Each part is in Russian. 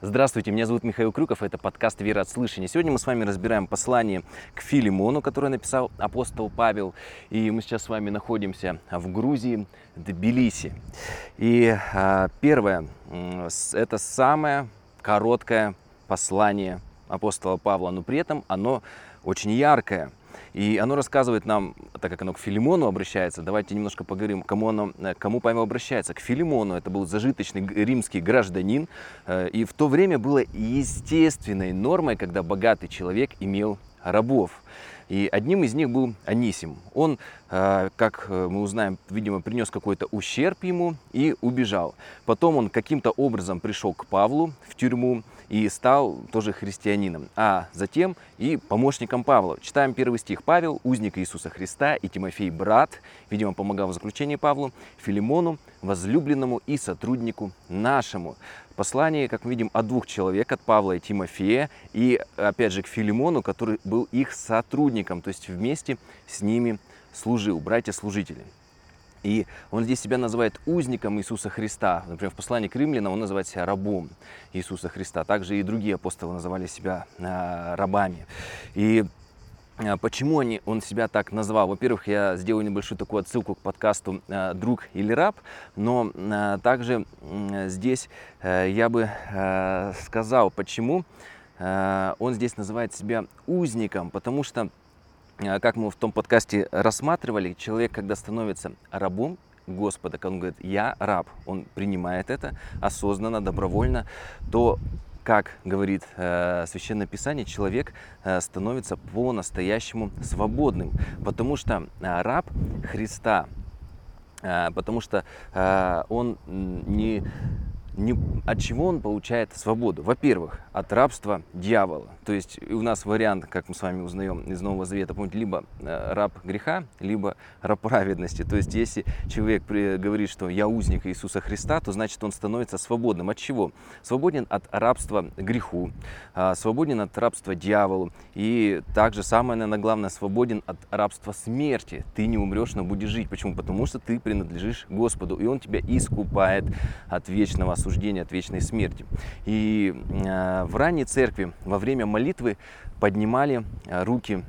Здравствуйте, меня зовут Михаил Крюков, это подкаст «Вера от слышания». Сегодня мы с вами разбираем послание к Филимону, которое написал апостол Павел. И мы сейчас с вами находимся в Грузии, Тбилиси. И а, первое, это самое короткое послание апостола Павла, но при этом оно очень яркое. И оно рассказывает нам, так как оно к Филимону обращается, давайте немножко поговорим, кому, оно, э, кому Павел обращается. К Филимону, это был зажиточный римский гражданин, э, и в то время было естественной нормой, когда богатый человек имел рабов. И одним из них был Анисим. Он, э, как мы узнаем, видимо, принес какой-то ущерб ему и убежал. Потом он каким-то образом пришел к Павлу в тюрьму, и стал тоже христианином, а затем и помощником Павла. Читаем первый стих. Павел, узник Иисуса Христа, и Тимофей, брат, видимо, помогал в заключении Павлу, Филимону, возлюбленному и сотруднику нашему. Послание, как мы видим, от двух человек, от Павла и Тимофея, и опять же к Филимону, который был их сотрудником, то есть вместе с ними служил, братья-служители. И он здесь себя называет узником Иисуса Христа. Например, в послании к римлянам он называет себя рабом Иисуса Христа. Также и другие апостолы называли себя э, рабами. И э, Почему они, он себя так назвал? Во-первых, я сделаю небольшую такую отсылку к подкасту э, «Друг или раб», но также здесь я бы сказал, почему он здесь называет себя узником, потому что а, как мы в том подкасте рассматривали, человек, когда становится рабом Господа, когда он говорит «я раб», он принимает это осознанно, добровольно, то как говорит э, Священное Писание, человек э, становится по-настоящему свободным, потому что э, раб Христа, э, потому что э, он не не, от чего он получает свободу? Во-первых, от рабства дьявола. То есть у нас вариант, как мы с вами узнаем из Нового Завета, помните, либо э, раб греха, либо раб праведности. То есть если человек говорит, что я узник Иисуса Христа, то значит он становится свободным. От чего? Свободен от рабства греху, а, свободен от рабства дьяволу. И также самое, наверное, главное, свободен от рабства смерти. Ты не умрешь, но будешь жить. Почему? Потому что ты принадлежишь Господу, и Он тебя искупает от вечного осуждения осуждения от вечной смерти. И э, в ранней церкви во время молитвы поднимали э, руки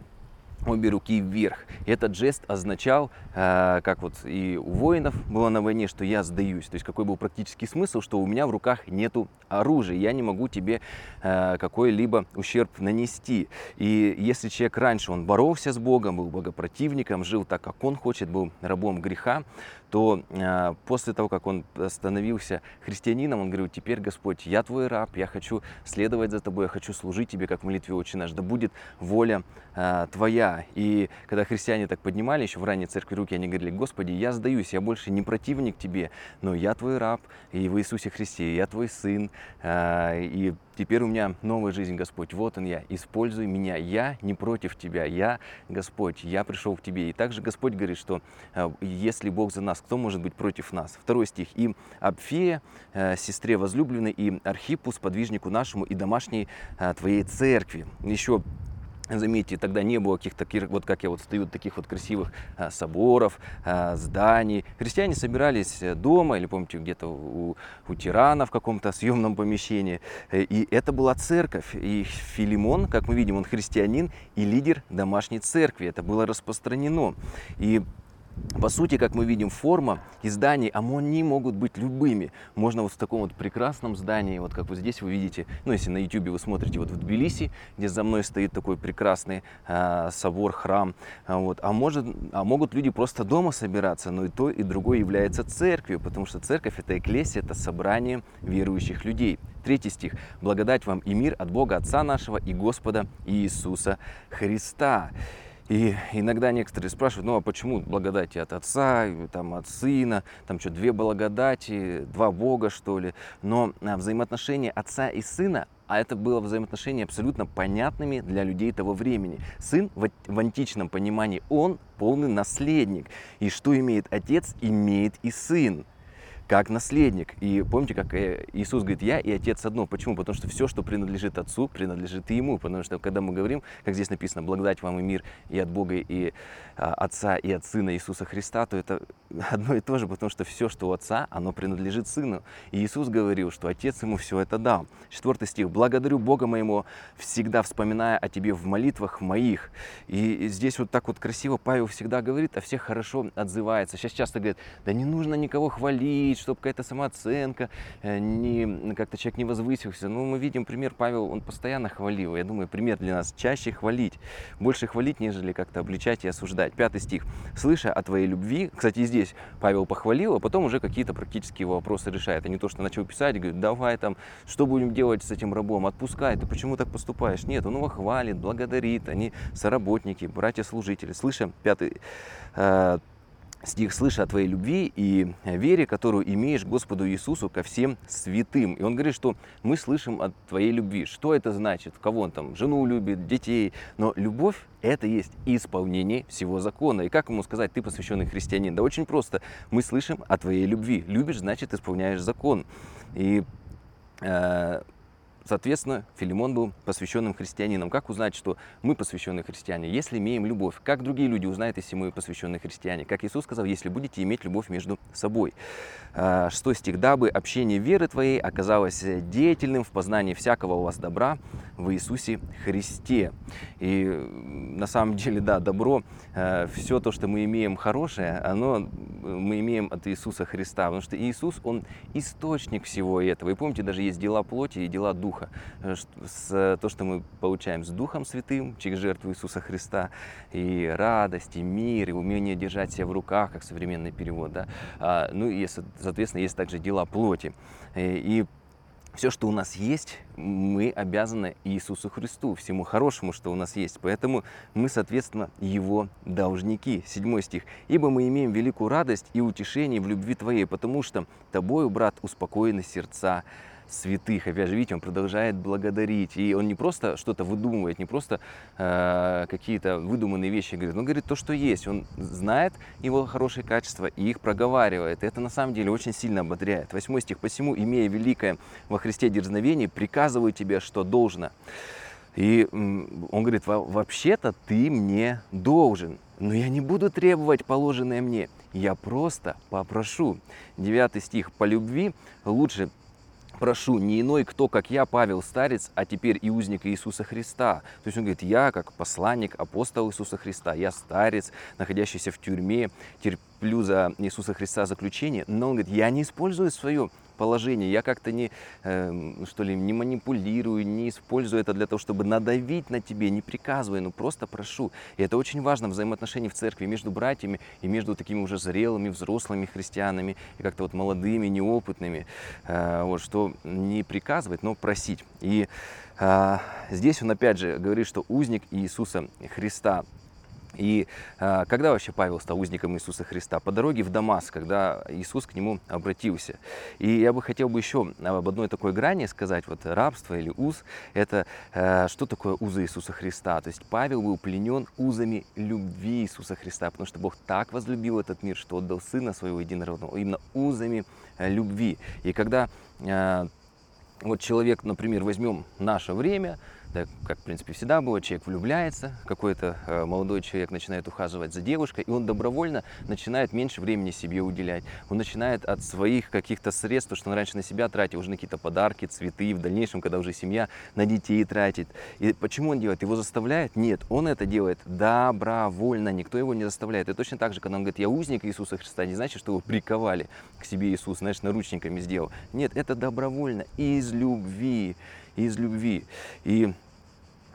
обе руки вверх. Этот жест означал, э, как вот и у воинов было на войне, что я сдаюсь. То есть какой был практический смысл, что у меня в руках нету оружия, я не могу тебе какой-либо ущерб нанести. И если человек раньше он боролся с Богом, был богопротивником, жил так, как он хочет, был рабом греха, то э, после того, как он становился христианином, он говорил, теперь, Господь, я твой раб, я хочу следовать за тобой, я хочу служить тебе, как в молитве «Отче наш», да будет воля твоя, и когда христиане так поднимали еще в ранней церкви руки, они говорили, Господи, я сдаюсь, я больше не противник Тебе, но я Твой раб, и в Иисусе Христе, я Твой сын, а, и теперь у меня новая жизнь, Господь, вот он я, используй меня, я не против Тебя, я, Господь, я пришел к Тебе. И также Господь говорит, что а, если Бог за нас, кто может быть против нас? Второй стих. И Апфея, а, сестре возлюбленной, и Архипу, сподвижнику нашему, и домашней Твоей церкви. Еще Заметьте, тогда не было каких-то таких, вот как я вот стою, таких вот красивых а, соборов, а, зданий. Христиане собирались э, дома или, помните, где-то у, у тирана в каком-то съемном помещении. Э, и это была церковь. И Филимон, как мы видим, он христианин и лидер домашней церкви. Это было распространено. И по сути, как мы видим, форма и здания, они могут быть любыми. Можно вот в таком вот прекрасном здании, вот как вот здесь вы видите, ну если на YouTube вы смотрите вот в Тбилиси, где за мной стоит такой прекрасный э, собор, храм, а, вот, а, может, а могут люди просто дома собираться, но и то, и другое является церковью, потому что церковь это эклесия, это собрание верующих людей. Третий стих. «Благодать вам и мир от Бога Отца нашего и Господа Иисуса Христа». И иногда некоторые спрашивают, ну а почему благодати от Отца, там, от Сына, там что, две благодати, два Бога, что ли? Но а, взаимоотношения Отца и Сына а это было взаимоотношения абсолютно понятными для людей того времени. Сын в, в античном понимании, он полный наследник. И что имеет отец, имеет и сын. Как наследник. И помните, как э, Иисус говорит, я и Отец одно. Почему? Потому что все, что принадлежит Отцу, принадлежит и Ему. Потому что когда мы говорим, как здесь написано, благодать вам и мир и от Бога, и а, Отца, и от Сына Иисуса Христа, то это одно и то же, потому что все, что у Отца, оно принадлежит Сыну. И Иисус говорил, что Отец Ему все это дал. Четвертый стих. «Благодарю Бога моему, всегда вспоминая о Тебе в молитвах моих». И здесь вот так вот красиво Павел всегда говорит, а всех хорошо отзывается. Сейчас часто говорят, да не нужно никого хвалить, чтобы какая-то самооценка, э, не, как-то человек не возвысился. Ну, мы видим пример, Павел, он постоянно хвалил. Я думаю, пример для нас чаще хвалить, больше хвалить, нежели как-то обличать и осуждать. Пятый стих. «Слыша о твоей любви», кстати, здесь Павел похвалил, а потом уже какие-то практические вопросы решает, а не то, что начал писать, говорит, давай там, что будем делать с этим рабом, отпускай, ты почему так поступаешь? Нет, он его хвалит, благодарит, они соработники, братья-служители. Слыша, пятый, э, стих «Слыша о твоей любви и вере, которую имеешь Господу Иисусу ко всем святым». И он говорит, что мы слышим о твоей любви. Что это значит? Кого он там? Жену любит, детей. Но любовь – это есть исполнение всего закона. И как ему сказать, ты посвященный христианин? Да очень просто. Мы слышим о твоей любви. Любишь, значит, исполняешь закон. И э, Соответственно, Филимон был посвященным христианином. Как узнать, что мы посвященные христиане? Если имеем любовь. Как другие люди узнают, если мы посвященные христиане? Как Иисус сказал, если будете иметь любовь между собой. А, шестой стих. «Дабы общение веры твоей оказалось деятельным в познании всякого у вас добра в Иисусе Христе». И на самом деле, да, добро, а, все то, что мы имеем хорошее, оно мы имеем от Иисуса Христа. Потому что Иисус, Он источник всего этого. И помните, даже есть дела плоти и дела духа. Духа, э, с, то, что мы получаем с Духом Святым через жертву Иисуса Христа, и радость, и мир, и умение держать себя в руках, как современный перевод. Да? А, ну и, соответственно, есть также дела плоти. Э, и все, что у нас есть, мы обязаны Иисусу Христу, всему хорошему, что у нас есть. Поэтому мы, соответственно, Его должники. Седьмой стих. «Ибо мы имеем великую радость и утешение в любви Твоей, потому что Тобою, брат, успокоены сердца святых. Опять же, видите, он продолжает благодарить. И он не просто что-то выдумывает, не просто э, какие-то выдуманные вещи говорит. Он говорит то, что есть. Он знает его хорошие качества и их проговаривает. И это на самом деле очень сильно ободряет. Восьмой стих. «Посему, имея великое во Христе дерзновение, приказываю тебе, что должно». И он говорит, вообще-то ты мне должен, но я не буду требовать положенное мне, я просто попрошу. Девятый стих. По любви лучше прошу, не иной кто, как я, Павел Старец, а теперь и узник Иисуса Христа. То есть он говорит, я как посланник, апостол Иисуса Христа, я старец, находящийся в тюрьме, терплю за Иисуса Христа заключение, но он говорит, я не использую свое положение. Я как-то не, э, что ли, не манипулирую, не использую это для того, чтобы надавить на тебе, не приказываю, но просто прошу. И это очень важно взаимоотношения в церкви между братьями и между такими уже зрелыми, взрослыми христианами и как-то вот молодыми, неопытными. Э, вот, что не приказывать, но просить. И э, здесь он опять же говорит, что узник Иисуса Христа и э, когда вообще Павел стал узником Иисуса Христа? По дороге в Дамаск, когда Иисус к нему обратился. И я бы хотел бы еще об одной такой грани сказать, вот рабство или уз, это э, что такое узы Иисуса Христа? То есть Павел был пленен узами любви Иисуса Христа, потому что Бог так возлюбил этот мир, что отдал Сына Своего Единородного, именно узами э, любви. И когда э, вот человек, например, возьмем наше время, да, как, в принципе, всегда было, человек влюбляется, какой-то э, молодой человек начинает ухаживать за девушкой, и он добровольно начинает меньше времени себе уделять. Он начинает от своих каких-то средств, что он раньше на себя тратил, уже на какие-то подарки, цветы, в дальнейшем, когда уже семья, на детей тратит. И почему он делает? Его заставляет? Нет, он это делает добровольно, никто его не заставляет. И точно так же, когда он говорит, я узник Иисуса Христа, не значит, что его приковали к себе Иисус, знаешь, наручниками сделал. Нет, это добровольно, из любви из любви. И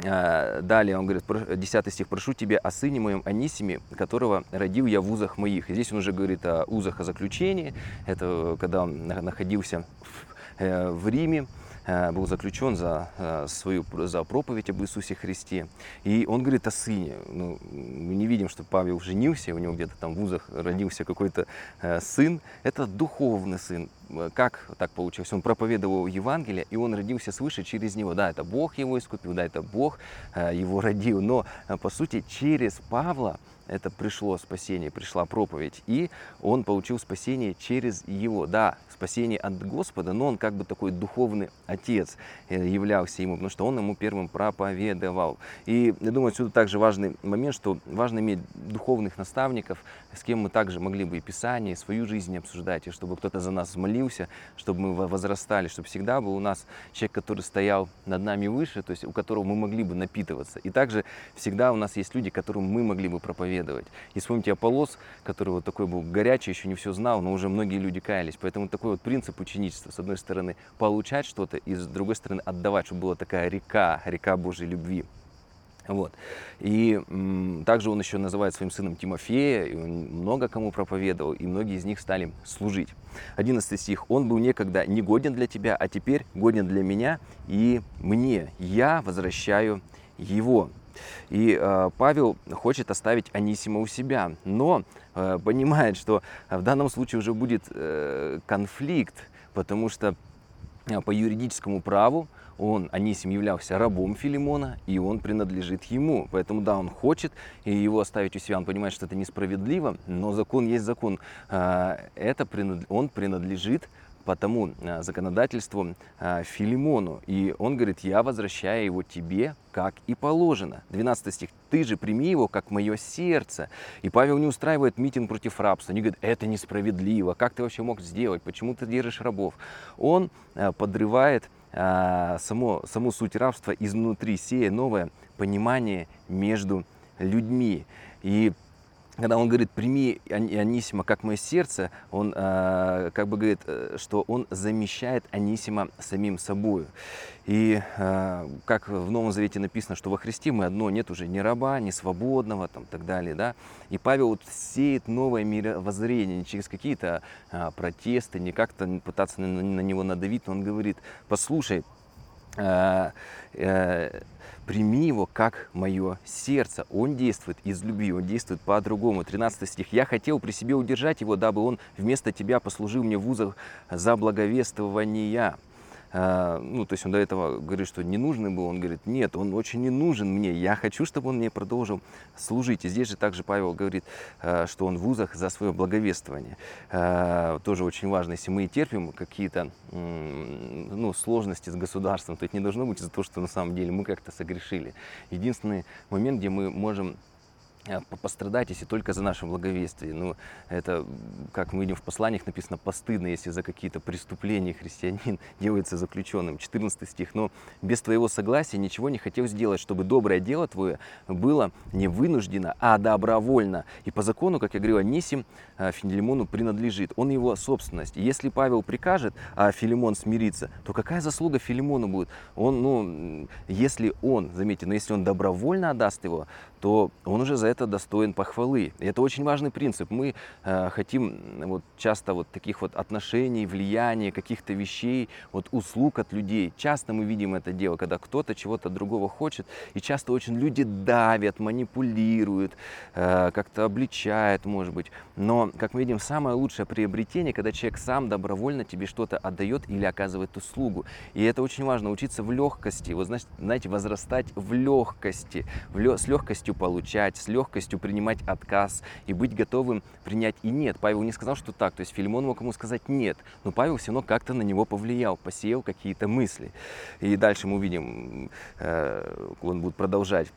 Далее он говорит, 10 стих, «Прошу тебя о сыне моем Анисиме, которого родил я в узах моих». Здесь он уже говорит о узах о заключении. Это когда он находился в, э, Риме, Э, был заключен за э, свою за проповедь об Иисусе Христе. И он говорит о сыне. Ну, мы не видим, что Павел женился, у него где-то там в вузах родился какой-то э, сын. Это духовный сын. Как так получилось? Он проповедовал Евангелие, и он родился свыше через него. Да, это Бог его искупил, да, это Бог его родил. Но, по сути, через Павла это пришло спасение, пришла проповедь, и он получил спасение через его. Да, спасение от Господа, но он как бы такой духовный отец э, являлся ему, потому что он ему первым проповедовал. И я думаю, отсюда также важный момент, что важно иметь духовных наставников, с кем мы также могли бы и Писание, и свою жизнь обсуждать, и чтобы кто-то за нас молился, чтобы мы возрастали, чтобы всегда был у нас человек, который стоял над нами выше, то есть у которого мы могли бы напитываться. И также всегда у нас есть люди, которым мы могли бы проповедовать. И вспомните Аполлос, который вот такой был горячий, еще не все знал, но уже многие люди каялись. Поэтому такой вот принцип ученичества. С одной стороны, получать что-то, и с другой стороны, отдавать, чтобы была такая река, река Божьей любви. Вот. И м, также он еще называет своим сыном Тимофея, и он много кому проповедовал, и многие из них стали служить. 11 стих. «Он был некогда негоден для тебя, а теперь годен для меня и мне. Я возвращаю его». И э, Павел хочет оставить Анисима у себя, но э, понимает, что в данном случае уже будет э, конфликт, потому что э, по юридическому праву он, Анисим, являлся рабом Филимона, и он принадлежит ему. Поэтому, да, он хочет и его оставить у себя. Он понимает, что это несправедливо, но закон есть закон. Э, это он принадлежит по тому э, законодательству э, Филимону. И он говорит, я возвращаю его тебе, как и положено. 12 стих. Ты же прими его, как мое сердце. И Павел не устраивает митинг против рабства. Они говорят, это несправедливо. Как ты вообще мог сделать? Почему ты держишь рабов? Он э, подрывает само, саму суть рабства изнутри, сея новое понимание между людьми. И когда он говорит, прими Анисима как мое сердце, он э, как бы говорит, э, что он замещает Анисима самим собой. И э, как в Новом Завете написано, что во Христе мы одно, нет уже ни раба, ни свободного, там, так далее. Да? И Павел вот сеет новое мировоззрение, не через какие-то э, протесты, не как-то пытаться на, на него надавить, но он говорит, послушай, прими его как мое сердце. Он действует из любви, он действует по-другому. 13 стих. «Я хотел при себе удержать его, дабы он вместо тебя послужил мне в узах за благовествования». А, ну, то есть он до этого говорит, что не нужный был, он говорит, нет, он очень не нужен мне, я хочу, чтобы он мне продолжил служить. И здесь же также Павел говорит, а, что он в узах за свое благовествование. А, тоже очень важно, если мы терпим какие-то ну, сложности с государством, то это не должно быть из-за того, что на самом деле мы как-то согрешили. Единственный момент, где мы можем пострадать, если только за наше благовестие. Ну, это, как мы видим в посланиях, написано постыдно, если за какие-то преступления христианин делается заключенным. 14 стих. Но без твоего согласия ничего не хотел сделать, чтобы доброе дело твое было не вынуждено, а добровольно. И по закону, как я говорил, Анисим э, Филимону принадлежит. Он его собственность. И если Павел прикажет, а Филимон смирится, то какая заслуга Филимону будет? Он, ну, если он, заметьте, но если он добровольно отдаст его, то он уже за это достоин похвалы. И это очень важный принцип. Мы э, хотим вот, часто вот таких вот отношений, влияния, каких-то вещей, вот услуг от людей. Часто мы видим это дело, когда кто-то чего-то другого хочет, и часто очень люди давят, манипулируют, э, как-то обличают, может быть. Но, как мы видим, самое лучшее приобретение, когда человек сам добровольно тебе что-то отдает или оказывает услугу. И это очень важно, учиться в легкости, вот, знаете, возрастать в легкости, в лё- с легкостью получать, с легкостью принимать отказ и быть готовым принять и нет. Павел не сказал, что так, то есть Филимон мог ему сказать нет, но Павел все равно как-то на него повлиял, посеял какие-то мысли. И дальше мы увидим, э, он будет продолжать.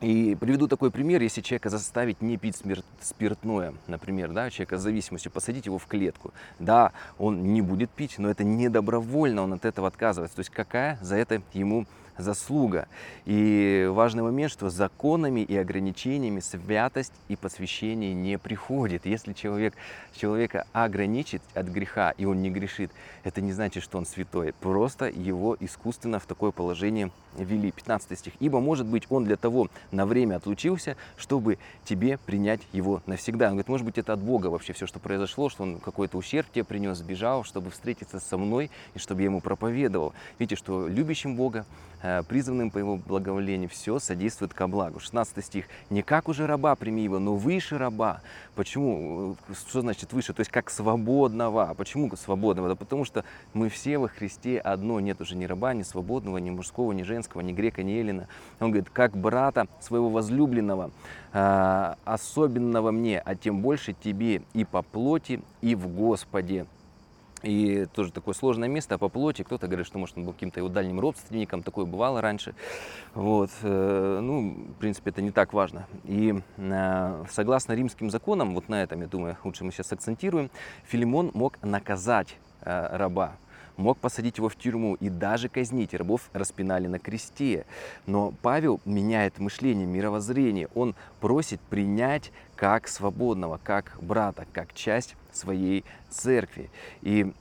И приведу такой пример, если человека заставить не пить спиртное, например, да, человека с зависимостью, посадить его в клетку. Да, он не будет пить, но это не добровольно, он от этого отказывается. То есть какая за это ему заслуга. И важный момент, что законами и ограничениями святость и посвящение не приходит. Если человек, человека ограничит от греха, и он не грешит, это не значит, что он святой. Просто его искусственно в такое положение вели. 15 стих. «Ибо, может быть, он для того на время отлучился, чтобы тебе принять его навсегда». Он говорит, может быть, это от Бога вообще все, что произошло, что он какой-то ущерб тебе принес, сбежал, чтобы встретиться со мной и чтобы я ему проповедовал. Видите, что любящим Бога призванным по его благоволению, все содействует ко благу. 16 стих. «Не как уже раба прими его, но выше раба». Почему? Что значит выше? То есть как свободного. А почему свободного? Да потому что мы все во Христе одно. Нет уже ни раба, ни свободного, ни мужского, ни женского, ни грека, ни эллина. Он говорит, как брата своего возлюбленного, э, особенного мне, а тем больше тебе и по плоти, и в Господе. И тоже такое сложное место, а по плоти кто-то говорит, что, может, он был каким-то его дальним родственником, такое бывало раньше. Вот. Э, ну, в принципе, это не так важно. И э, согласно римским законам, вот на этом, я думаю, лучше мы сейчас акцентируем, Филимон мог наказать э, раба, мог посадить его в тюрьму и даже казнить. Рабов распинали на кресте. Но Павел меняет мышление, мировоззрение. Он просит принять как свободного, как брата, как часть своей церкви. И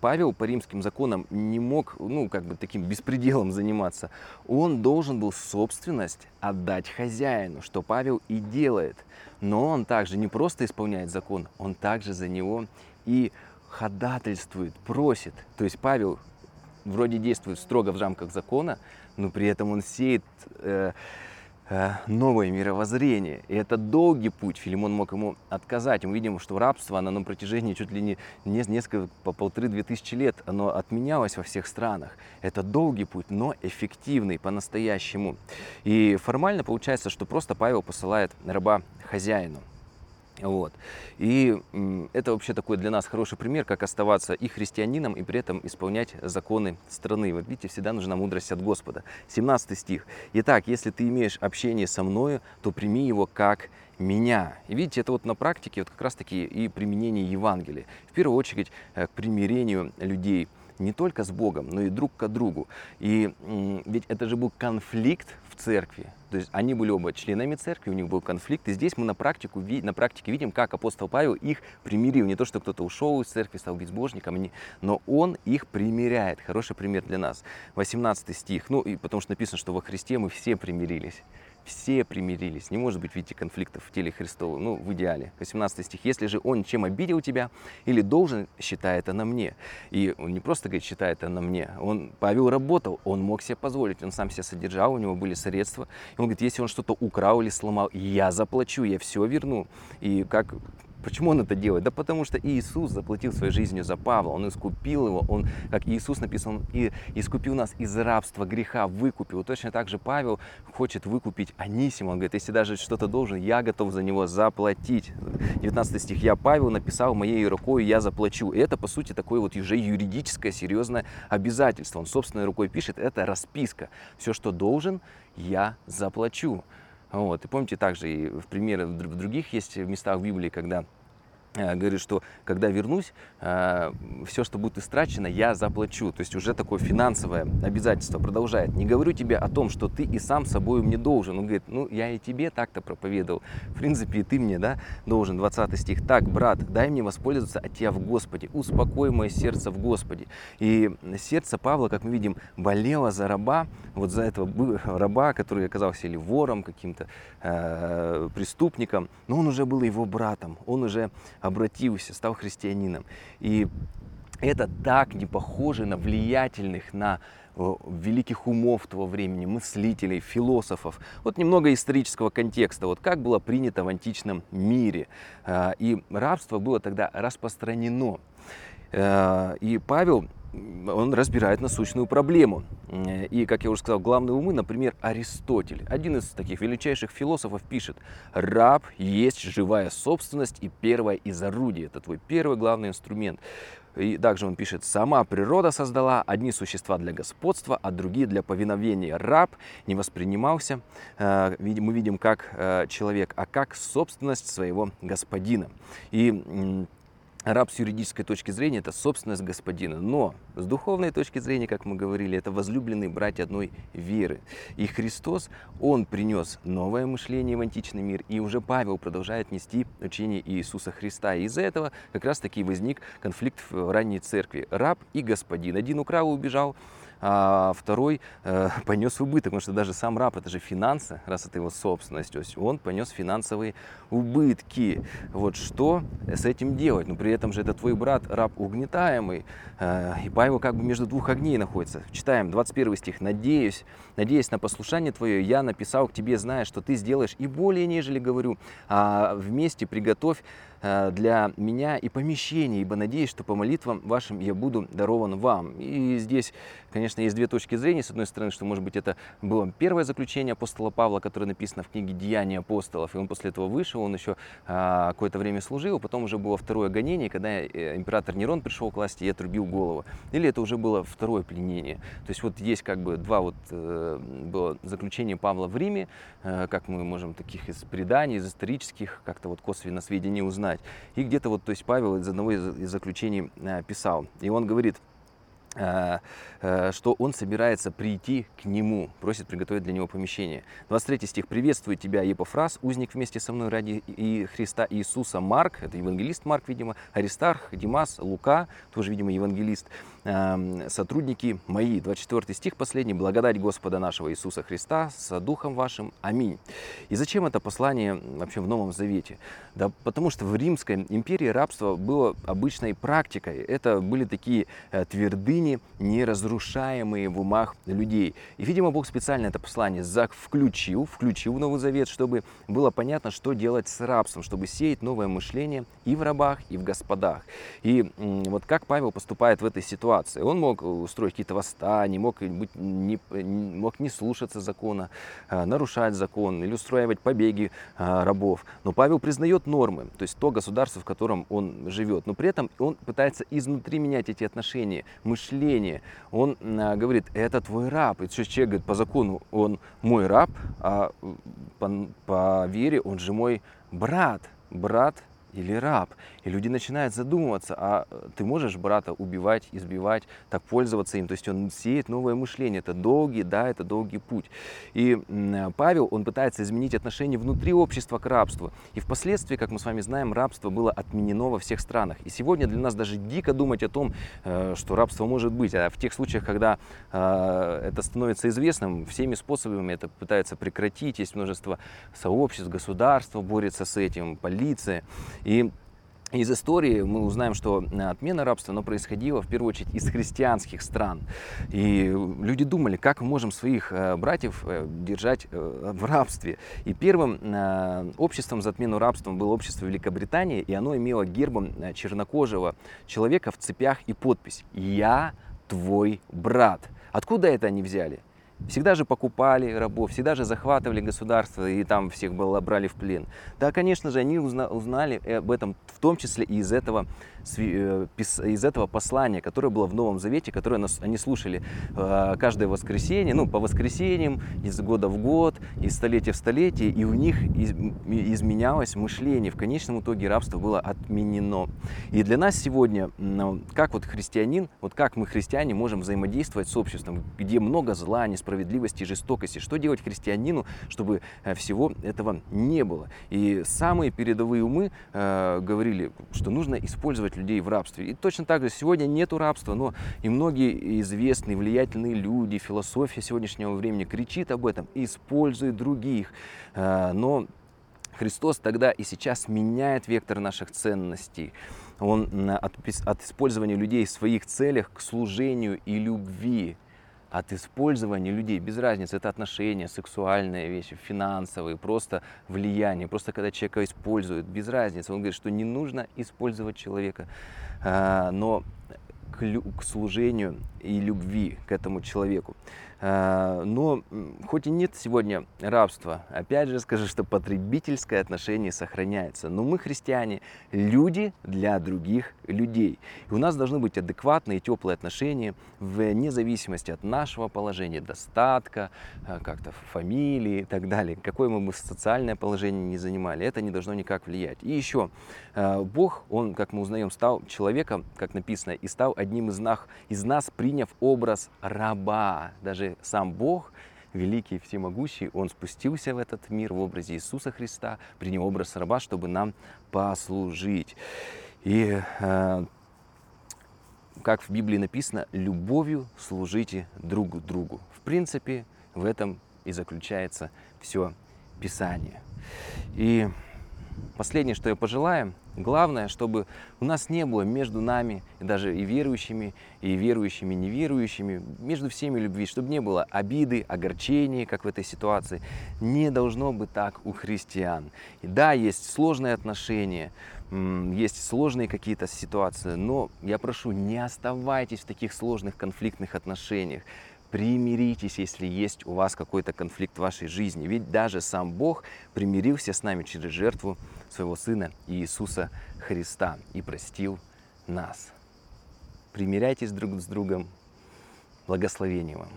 Павел по римским законам не мог, ну, как бы таким беспределом заниматься. Он должен был собственность отдать хозяину, что Павел и делает. Но он также не просто исполняет закон, он также за него и ходатайствует, просит. То есть Павел вроде действует строго в рамках закона, но при этом он сеет э, новое мировоззрение. И это долгий путь. Филимон мог ему отказать. Мы видим, что рабство, оно на протяжении чуть ли не, не несколько, по полторы-две тысячи лет, оно отменялось во всех странах. Это долгий путь, но эффективный по-настоящему. И формально получается, что просто Павел посылает раба хозяину. Вот. И это вообще такой для нас хороший пример, как оставаться и христианином, и при этом исполнять законы страны. Вот видите, всегда нужна мудрость от Господа. 17 стих. «Итак, если ты имеешь общение со мною, то прими его как меня». И видите, это вот на практике вот как раз-таки и применение Евангелия. В первую очередь э, к примирению людей – не только с Богом, но и друг к другу. И ведь это же был конфликт в церкви. То есть они были оба членами церкви, у них был конфликт. И здесь мы на, практику, на практике видим, как апостол Павел их примирил. Не то, что кто-то ушел из церкви, стал безбожником, но он их примиряет. Хороший пример для нас. 18 стих. Ну, и потому что написано, что во Христе мы все примирились все примирились. Не может быть, видите, конфликтов в теле Христова. Ну, в идеале. 18 стих. Если же он чем обидел тебя или должен, считай это на мне. И он не просто говорит, считай это на мне. Он, Павел работал, он мог себе позволить, он сам себя содержал, у него были средства. И он говорит, если он что-то украл или сломал, я заплачу, я все верну. И как Почему он это делает? Да потому что Иисус заплатил своей жизнью за Павла, он искупил его, он, как Иисус написан, и искупил нас из рабства греха, выкупил. Точно так же Павел хочет выкупить Анисима. Он говорит, если даже что-то должен, я готов за него заплатить. 19 стих, я Павел написал моей рукой, я заплачу. И это, по сути, такое вот уже юридическое, серьезное обязательство. Он собственной рукой пишет, это расписка. Все, что должен, я заплачу. Вот. И помните также и в примеры в других есть местах в Библии, когда говорит, что когда вернусь, э, все, что будет истрачено, я заплачу. То есть уже такое финансовое обязательство продолжает. Не говорю тебе о том, что ты и сам собой мне должен. Он говорит, ну я и тебе так-то проповедовал. В принципе, и ты мне да, должен. 20 стих. Так, брат, дай мне воспользоваться от тебя в Господе. Успокой мое сердце в Господе. И сердце Павла, как мы видим, болело за раба, вот за этого раба, который оказался или вором, каким-то э, преступником, но он уже был его братом. Он уже обратился, стал христианином. И это так не похоже на влиятельных, на э, великих умов того времени, мыслителей, философов. Вот немного исторического контекста, вот как было принято в античном мире. Э, и рабство было тогда распространено. Э, и Павел он разбирает насущную проблему. И, как я уже сказал, главные умы, например, Аристотель, один из таких величайших философов, пишет, раб есть живая собственность и первое из орудий. Это твой первый главный инструмент. И также он пишет, сама природа создала одни существа для господства, а другие для повиновения. Раб не воспринимался, э, мы видим, как э, человек, а как собственность своего господина. И раб с юридической точки зрения – это собственность господина. Но с духовной точки зрения, как мы говорили, это возлюбленные братья одной веры. И Христос, Он принес новое мышление в античный мир. И уже Павел продолжает нести учение Иисуса Христа. И из-за этого как раз таки возник конфликт в ранней церкви. Раб и господин. Один украл и убежал, а второй э, понес убыток, потому что даже сам раб, это же финансы, раз это его собственность, то есть он понес финансовые убытки. Вот что с этим делать? Но при этом же это твой брат, раб угнетаемый, э, и Павел как бы между двух огней находится. Читаем 21 стих. «Надеюсь, надеясь на послушание твое, я написал к тебе, зная, что ты сделаешь и более, нежели говорю, а вместе приготовь Э, для меня и помещение, ибо надеюсь, что по молитвам вашим я буду дарован вам. И здесь, конечно, есть две точки зрения. С одной стороны, что, может быть, это было первое заключение апостола Павла, которое написано в книге «Деяния апостолов», и он после этого вышел, он еще а, какое-то время служил, потом уже было второе гонение, когда э, император Нерон пришел к власти и отрубил голову. Или это уже было второе пленение. То есть вот есть как бы два вот э, было заключения Павла в Риме, э, как мы можем таких из преданий, из исторических как-то вот косвенно сведений узнать. И где-то вот, то есть Павел из одного из заключений э, писал. И он говорит, что он собирается прийти к нему, просит приготовить для него помещение. 23 стих. «Приветствую тебя, Епофраз, узник вместе со мной ради и Христа Иисуса Марк». Это евангелист Марк, видимо. Аристарх, Димас, Лука, тоже, видимо, евангелист. Эм, «Сотрудники мои». 24 стих последний. «Благодать Господа нашего Иисуса Христа с Духом вашим. Аминь». И зачем это послание вообще в Новом Завете? Да потому что в Римской империи рабство было обычной практикой. Это были такие э, твердыни, неразрушаемые в умах людей. И, видимо, Бог специально это послание включил, включил в Новый Завет, чтобы было понятно, что делать с рабством, чтобы сеять новое мышление и в рабах, и в господах. И вот как Павел поступает в этой ситуации? Он мог устроить какие-то восстания, мог, быть, не, мог не слушаться закона, а, нарушать закон или устраивать побеги а, рабов. Но Павел признает нормы, то есть то государство, в котором он живет. Но при этом он пытается изнутри менять эти отношения, мышление. Он говорит, это твой раб. И человек говорит, по закону он мой раб, а по, по вере он же мой брат. Брат или раб. И люди начинают задумываться, а э, ты можешь брата убивать, избивать, так пользоваться им. То есть он сеет новое мышление. Это долгий, да, это долгий путь. И Павел, он пытается изменить отношение внутри общества к рабству. И впоследствии, как мы с вами знаем, рабство было отменено во всех странах. И сегодня для нас даже дико думать о том, э, что рабство может быть. А в тех случаях, когда э, это становится известным, всеми способами это пытаются прекратить. Есть множество сообществ, государства борется с этим, полиция. И из истории мы узнаем, что отмена рабства но происходила в первую очередь из христианских стран. И люди думали, как мы можем своих э, братьев э, держать э, в рабстве. И первым обществом за отмену рабства было общество Великобритании, и оно имело гербом чернокожего человека в цепях и подпись «Я твой брат». Откуда это они взяли? Всегда же покупали рабов, всегда же захватывали государство и там всех было, брали в плен. Да, конечно же, они узнали об этом в том числе и из этого Э, из этого послания, которое было в Новом Завете, которое они слушали э, каждое воскресенье, ну, по воскресеньям, из года в год, из столетия в столетие, и у них изменялось мышление. В конечном итоге рабство было отменено. И для нас сегодня, как вот христианин, вот как мы, христиане, можем взаимодействовать с обществом, где много зла, несправедливости, жестокости. Что делать христианину, чтобы э, всего этого не было? И самые передовые умы э, говорили, что нужно использовать людей в рабстве. И точно так же сегодня нету рабства, но и многие известные, влиятельные люди, философия сегодняшнего времени кричит об этом, использует других. А, но Христос тогда и сейчас меняет вектор наших ценностей. Он от, от использования людей в своих целях к служению и любви от использования людей, без разницы, это отношения, сексуальные вещи, финансовые, просто влияние, просто когда человека используют, без разницы. Он говорит, что не нужно использовать человека, а, но к, к служению и любви к этому человеку. А, но хоть и нет сегодня рабства, опять же скажу, что потребительское отношение сохраняется. Но мы, христиане, люди для других людей. И у нас должны быть адекватные, теплые отношения вне зависимости от нашего положения, достатка, а, как-то фамилии и так далее. Какое мы бы социальное положение не занимали, это не должно никак влиять. И еще, а, Бог, Он, как мы узнаем, стал человеком, как написано, и стал одним из нас, из нас приняв образ раба. Даже сам Бог, великий всемогущий, Он спустился в этот мир в образе Иисуса Христа, принял образ раба, чтобы нам послужить. И э, как в Библии написано, любовью служите друг другу. В принципе, в этом и заключается все Писание. И последнее, что я пожелаю, главное, чтобы у нас не было между нами, даже и верующими, и верующими, неверующими, между всеми любви, чтобы не было обиды, огорчений, как в этой ситуации. Не должно быть так у христиан. И да, есть сложные отношения, есть сложные какие-то ситуации, но я прошу, не оставайтесь в таких сложных конфликтных отношениях примиритесь, если есть у вас какой-то конфликт в вашей жизни. Ведь даже сам Бог примирился с нами через жертву своего Сына Иисуса Христа и простил нас. Примиряйтесь друг с другом. Благословения вам.